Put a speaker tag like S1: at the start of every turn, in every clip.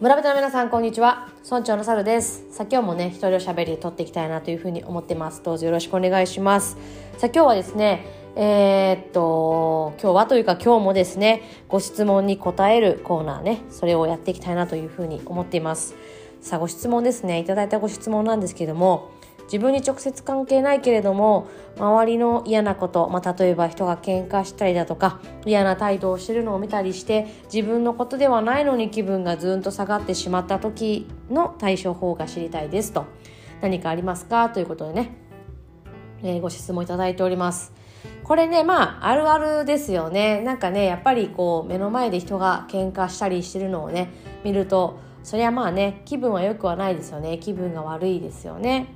S1: 村人の皆さんこんにちは。村長のサルです。さあ今日もね一人おしゃべり撮っていきたいなというふうに思ってます。どうぞよろしくお願いします。さあ今日はですねえー、っと今日はというか今日もですねご質問に答えるコーナーねそれをやっていきたいなというふうに思っています。さあご質問ですね。いただいたご質問なんですけども自分に直接関係ないけれども周りの嫌なこと、まあ、例えば人が喧嘩したりだとか嫌な態度をしてるのを見たりして自分のことではないのに気分がずーんと下がってしまった時の対処法が知りたいですと。何かありますか？ということでね、えー、ご質問いただいております。これねまああるあるですよね。なんかねやっぱりこう目の前で人が喧嘩したりしてるのをね見るとそりゃまあね気分は良くはないですよね。気分が悪いですよね。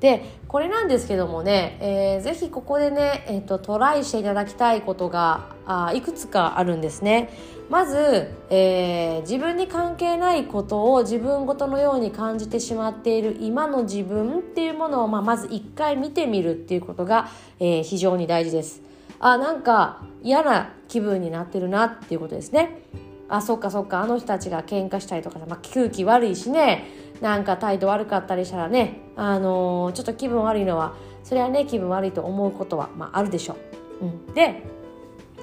S1: でこれなんですけどもね、えー、ぜひここでね、えーと、トライしていただきたいことがあいくつかあるんですね。まず、えー、自分に関係ないことを自分ごとのように感じてしまっている今の自分っていうものを、まあ、まず一回見てみるっていうことが、えー、非常に大事です。あなんか嫌な気分になってるなっていうことですね。あそっかそっかあの人たちが喧嘩したりとか、まあ、空気悪いしねなんか態度悪かったりしたらね、あのー、ちょっと気分悪いのはそれはね気分悪いと思うことは、まあ、あるでしょう。うん、で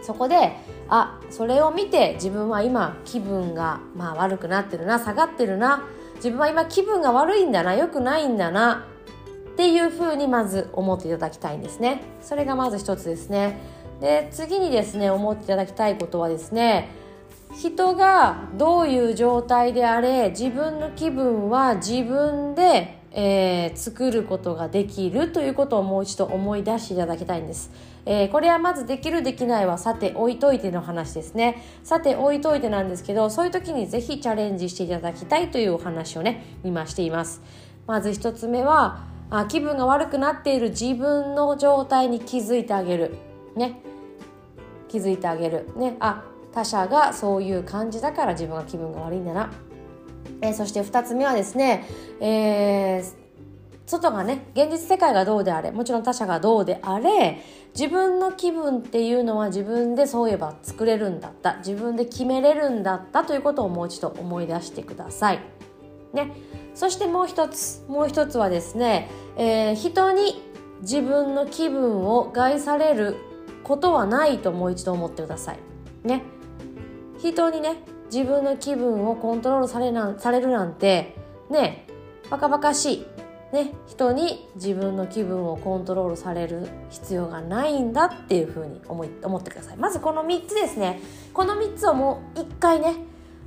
S1: そこであそれを見て自分は今気分が、まあ、悪くなってるな下がってるな自分は今気分が悪いんだな良くないんだなっていうふうにまず思っていただきたいんですね。それがまず一つですね。で次にですね思っていただきたいことはですね人がどういう状態であれ自分の気分は自分で、えー、作ることができるということをもう一度思い出していただきたいんです、えー、これはまずできるできないはさて置いといての話ですね。さて置いといてなんですけどそういう時にぜひチャレンジしていただきたいというお話をね今しています。まず一つ目はあ気分が悪くなっている自分の状態に気づいてあげる。ね。気づいてあげる。ね。あ他者がそういう感じだから自分が気分が悪いんだな、えー、そして2つ目はですね、えー、外がね現実世界がどうであれもちろん他者がどうであれ自分の気分っていうのは自分でそういえば作れるんだった自分で決めれるんだったということをもう一度思い出してください。ね、そしてもう一つもう一つはですね、えー、人に自分の気分を害されることはないともう一度思ってください。ね、人にね自分の気分をコントロールされなされるなんてねバカバカしい。ね、人に自分の気分をコントロールされる必要がないんだっていうふうに思い思ってください。まずこの3つですね。この3つをもう一回ね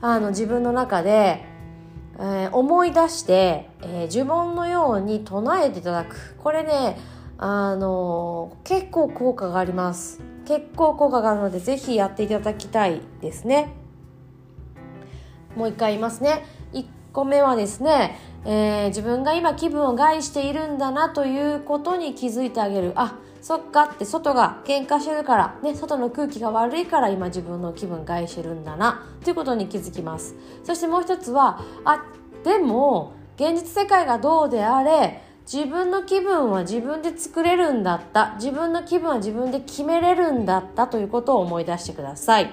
S1: あの自分の中で、えー、思い出して、えー、呪文のように唱えていただく。これねあの、結構効果があります。結構効果があるのでぜひやっていただきたいですね。もう一回言いますね。1個目はですね、えー、自分が今気分を害しているんだなということに気づいてあげる。あそっかって外が喧嘩してるから、ね、外の空気が悪いから今自分の気分害してるんだなということに気づきます。そしてもう一つはあでも現実世界がどうであれ自分の気分は自分で作れるんだった。自分の気分は自分で決めれるんだった。ということを思い出してください。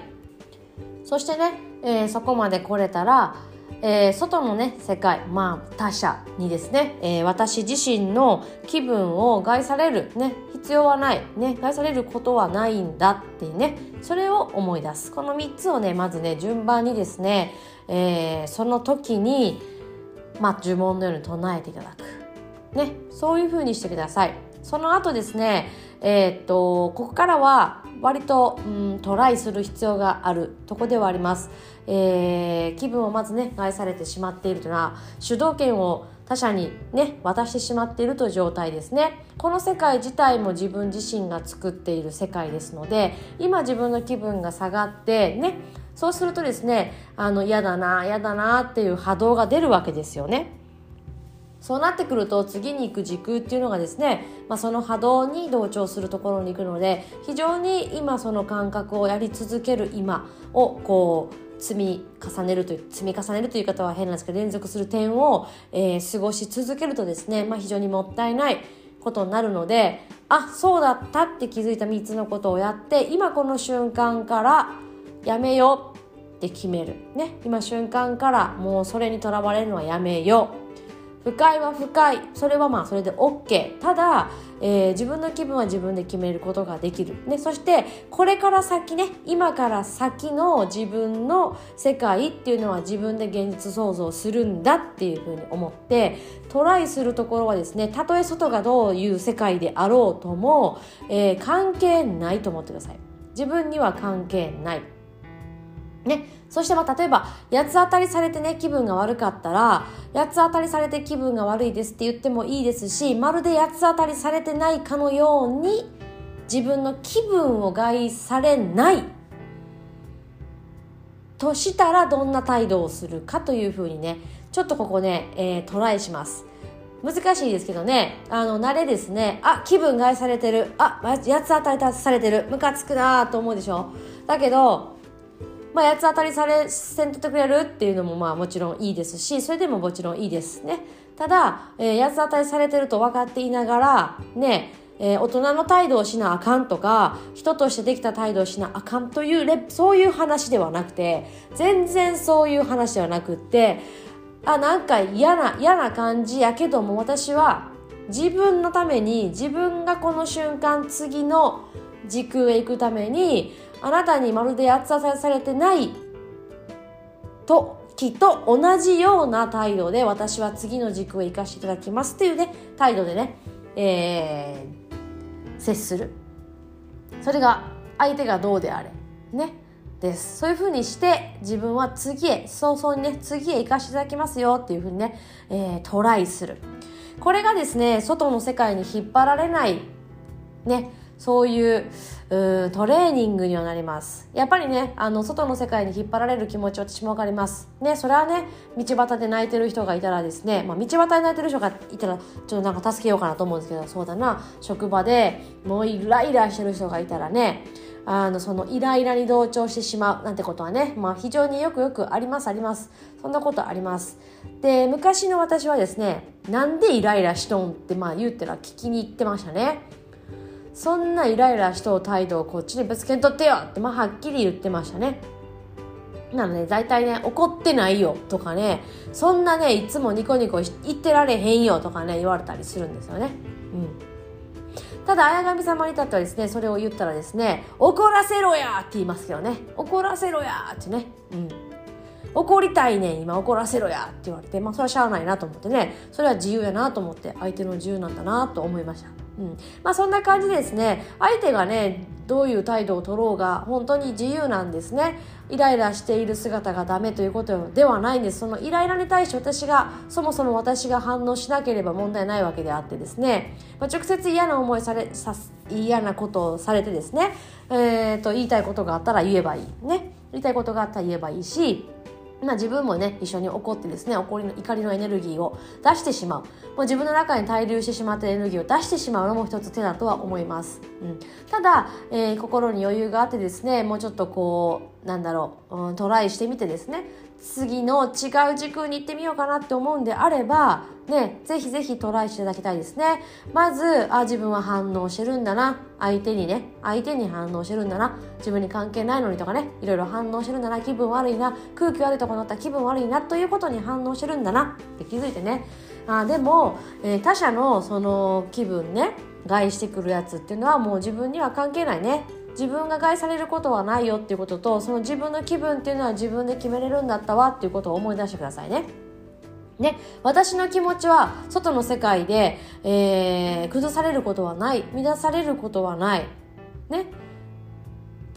S1: そしてね、えー、そこまで来れたら、えー、外のね世界まあ他者にですね、えー、私自身の気分を害されるね必要はないね害されることはないんだってねそれを思い出す。この3つをねまずね順番にですね、えその時にまあ呪文のように唱えていただく。ね、そういう風にしてください。その後ですね、えー、っと、ここからは割と、うん、トライする必要があるとこではあります。えー、気分をまずね、害されてしまっているというのは、主導権を他者にね、渡してしまっているという状態ですね。この世界自体も自分自身が作っている世界ですので、今自分の気分が下がってね、そうするとですね、あの、嫌だな、嫌だなっていう波動が出るわけですよね。そうなってくると次に行く時空っていうのがですね、まあ、その波動に同調するところに行くので非常に今その感覚をやり続ける今をこう積み重ねるという積み重ねるという方は変なんですけど連続する点を、えー、過ごし続けるとですね、まあ、非常にもったいないことになるのであそうだったって気づいた3つのことをやって今この瞬間からやめようって決める。ね今瞬間からもうそれにとらわれるのはやめよう。不快は不快それはまあそれで OK ただ、えー、自分の気分は自分で決めることができる、ね、そしてこれから先ね今から先の自分の世界っていうのは自分で現実創造するんだっていうふうに思ってトライするところはですねたとえ外がどういう世界であろうとも、えー、関係ないと思ってください。自分には関係ない。ね、そしてまあ例えば八つ当たりされてね気分が悪かったら八つ当たりされて気分が悪いですって言ってもいいですしまるで八つ当たりされてないかのように自分の気分を害されない。としたらどんな態度をするかというふうにねちょっとここね、えー、トライします。難しいですけどねあの慣れですね。あ気分害されてる。あ八つ当たりされてる。ムカつくなと思うでしょ？だけどまあ、八つ当たりされせんとってくれるっていうのもまあもちろんいいですしそれでももちろんいいですね。ただ、えー、八つ当たりされてると分かっていながらねえー、大人の態度をしなあかんとか人としてできた態度をしなあかんというレそういう話ではなくて全然そういう話ではなくってあなんか嫌な嫌な感じやけども私は自分のために自分がこの瞬間次の時空へ行くためにあなたにまるで八つ当されてない時と同じような態度で私は次の軸を生かしていただきますっていうね態度でね、えー、接する。それが相手がどうであれ。ね。です。そういうふうにして自分は次へ早々にね次へ生かしていただきますよっていうふうにね、えー、トライする。これがですね外の世界に引っ張られないねそういううトレーニングにはなります。やっぱりねあの外の世界に引っ張られる気持ち私も分かります。ねそれはね道端で泣いてる人がいたらですね、まあ、道端で泣いてる人がいたらちょっとなんか助けようかなと思うんですけどそうだな。職場でもうイライラしてる人がいたらねあのそのイライラに同調してしまうなんてことはね、まあ、非常によくよくありますあります。そんなことあります。で昔の私はですねなんでイライラしとんってまあ言うったら聞きに行ってましたね。そんなイライラしとう態度をこっちにぶつけんとってよって、まあ、はっきり言ってましたね。なので、大体ね、怒ってないよとかね、そんなね、いつもニコニコ言ってられへんよとかね、言われたりするんですよね。うん。ただ、綾神様に至ってはですね、それを言ったらですね、怒らせろやって言いますけどね。怒らせろやってね。うん。怒りたいねん今怒らせろやって言われてまあそれはしゃあないなと思ってねそれは自由やなと思って相手の自由なんだなと思いましたうん。まあ、そんな感じですね。相手がねどういう態度を取ろうが本当に自由なんですね。イライラしている姿がダメということではないんです。そのイライラに対して私がそもそも私が反応しなければ問題ないわけであってですね、まあ、直接嫌な思いされさ嫌なことをされてですね、えー、と言いたいことがあったら言えばいい。ね。言いたいことがあったら言えばいいしまあ、自分もね一緒に怒ってですね怒りの怒りのエネルギーを出してしまう。もう自分の中に滞留してしまったエネルギーを出してしまうのも一つ手だとは思います、うん、ただ、えー、心に余裕があってですねもうちょっとこうなんだろう、うん、トライしてみてですね次の違う軸に行ってみようかなって思うんであればね、ぜひぜひトライしていただきたいですね。まず、あ、自分は反応してるんだな。相手にね、相手に反応してるんだな。自分に関係ないのにとかね、いろいろ反応してるんだな。気分悪いな。空気悪いとこなったら気分悪いな。ということに反応してるんだな。って気づいてね。あでも、えー、他者のその気分ね、害してくるやつっていうのはもう自分には関係ないね。自分が害されることはないよっていうこととその自分の気分っていうのは自分で決めれるんだったわっていうことを思い出してくださいね。ね、私の気持ちは外の世界で、えー、崩されることはない乱されることはない。ね、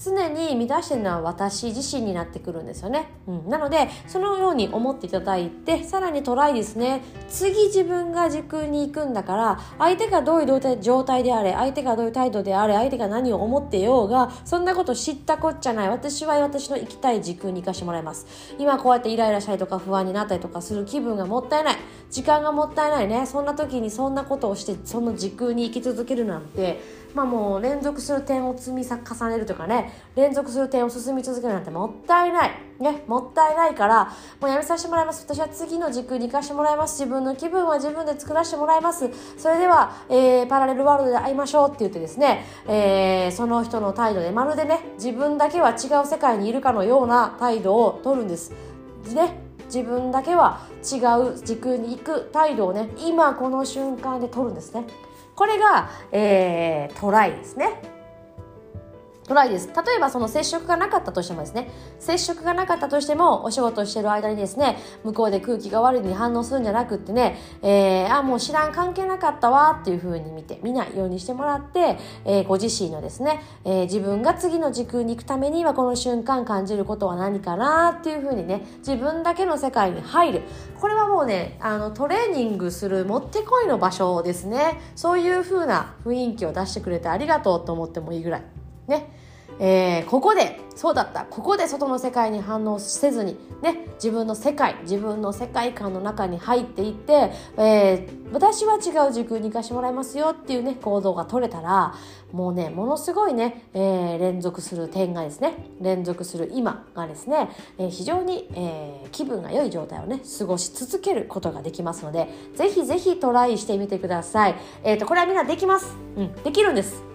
S1: 常に満たしてるのは私自身になってくるんですよね、うん、なのでそのように思っていただいてさらにトライですね。次自分が時空に行くんだから相手がどういう状態であれ相手がどういう態度であれ相手が何を思ってようがそんなこと知ったこっちゃない。私は私の行きたい時空に行かしてもらいます。今こうやってイライラしたりとか不安になったりとかする気分がもったいない時間がもったいないね。そんな時にそんなことをしてその時空に生き続けるなんてまあもう連続する点を積み重ねるとかね。連続する点を進み続けるなんてもったいない。ねもったいないからもうやめさせてもらいます。私は次の時空に行かせてもらいます。自分の気分は自分で作らせてもらいます。それでは、えー、パラレルワールドで会いましょうって言ってですね、えー、その人の態度でまるでね自分だけは違う世界にいるかのような態度を取るんです。ね。自分だけは違う時空に行く態度をね今この瞬間で取るんですね。これが、えー、トライですね。トライです。例えばその接触がなかったとしてもですね、接触がなかったとしても、お仕事してる間にですね、向こうで空気が悪いに反応するんじゃなくってね、えー、あ、もう知らん関係なかったわっていう風に見て、見ないようにしてもらって、えー、ご自身のですね、えー、自分が次の時空に行くためにはこの瞬間感じることは何かなっていう風にね、自分だけの世界に入る。これはもうね、あの、トレーニングするもってこいの場所ですね。そういう風な雰囲気を出してくれてありがとうと思ってもいいぐらい。ね。えー、ここでそうだったここで外の世界に反応せずに、ね、自分の世界自分の世界観の中に入っていって、えー、私は違う時空に行かしてもらいますよっていうね行動が取れたらもうねものすごいね、えー、連続する点がですね連続する今がですね、え、非常に、え、気分が良い状態をね過ごし続けることができますのでぜひぜひトライしてみてください。えーとこれはみんなできます。うん、できるんです。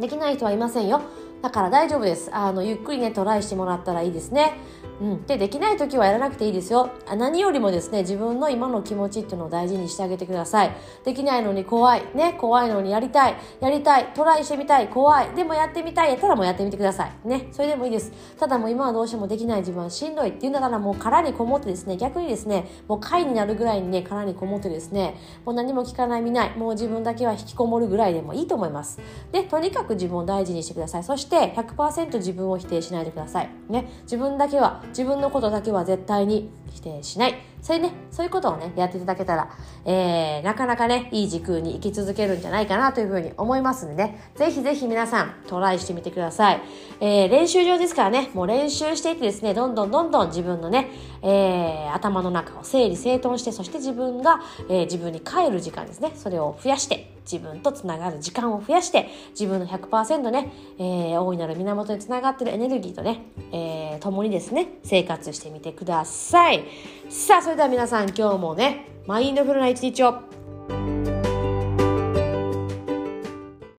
S1: できない人はいませんよ。だから大丈夫です。あの、ゆっくりね、トライしてもらったらいいですね。うん、でできない時はやらなくていいですよ。何よりもですね自分の今の気持ちっていうのを大事にしてあげてください。できないのに怖い。ね怖いのにやりたい。やりたい。トライしてみたい。怖い。でもやってみたいやったらもうやってみてください。ねそれでもいいです。ただもう今はどうしてもできない自分はしんどいっていうんだからもう殻にこもってですね逆にですねもう貝になるぐらいにね殻にこもってですねもう何も聞かない見ない。もう自分だけは引きこもるぐらいでもいいと思います。でとにかく自分を大事にしてください。そして100%自分を否定しないでください。ね自分だけは自分のことだけは絶対に否定しない。そういうね、そういうことをね、やっていただけたら、えー、なかなかね、いい時空に生き続けるんじゃないかなというふうに思いますんでね、ぜひぜひ皆さんトライしてみてください。えー、練習場ですからね、もう練習していってですね、どんどんどんどん自分のね、えー、頭の中を整理整頓して、そして自分が、えー、自分に帰る時間ですね、それを増やして、自分とつながる時間を増やして自分の100%ね、えー、大いなる源につながってるエネルギーとね、えー、共にですね生活してみてください。さあそれでは皆さん今日もねマインドフルな一日を。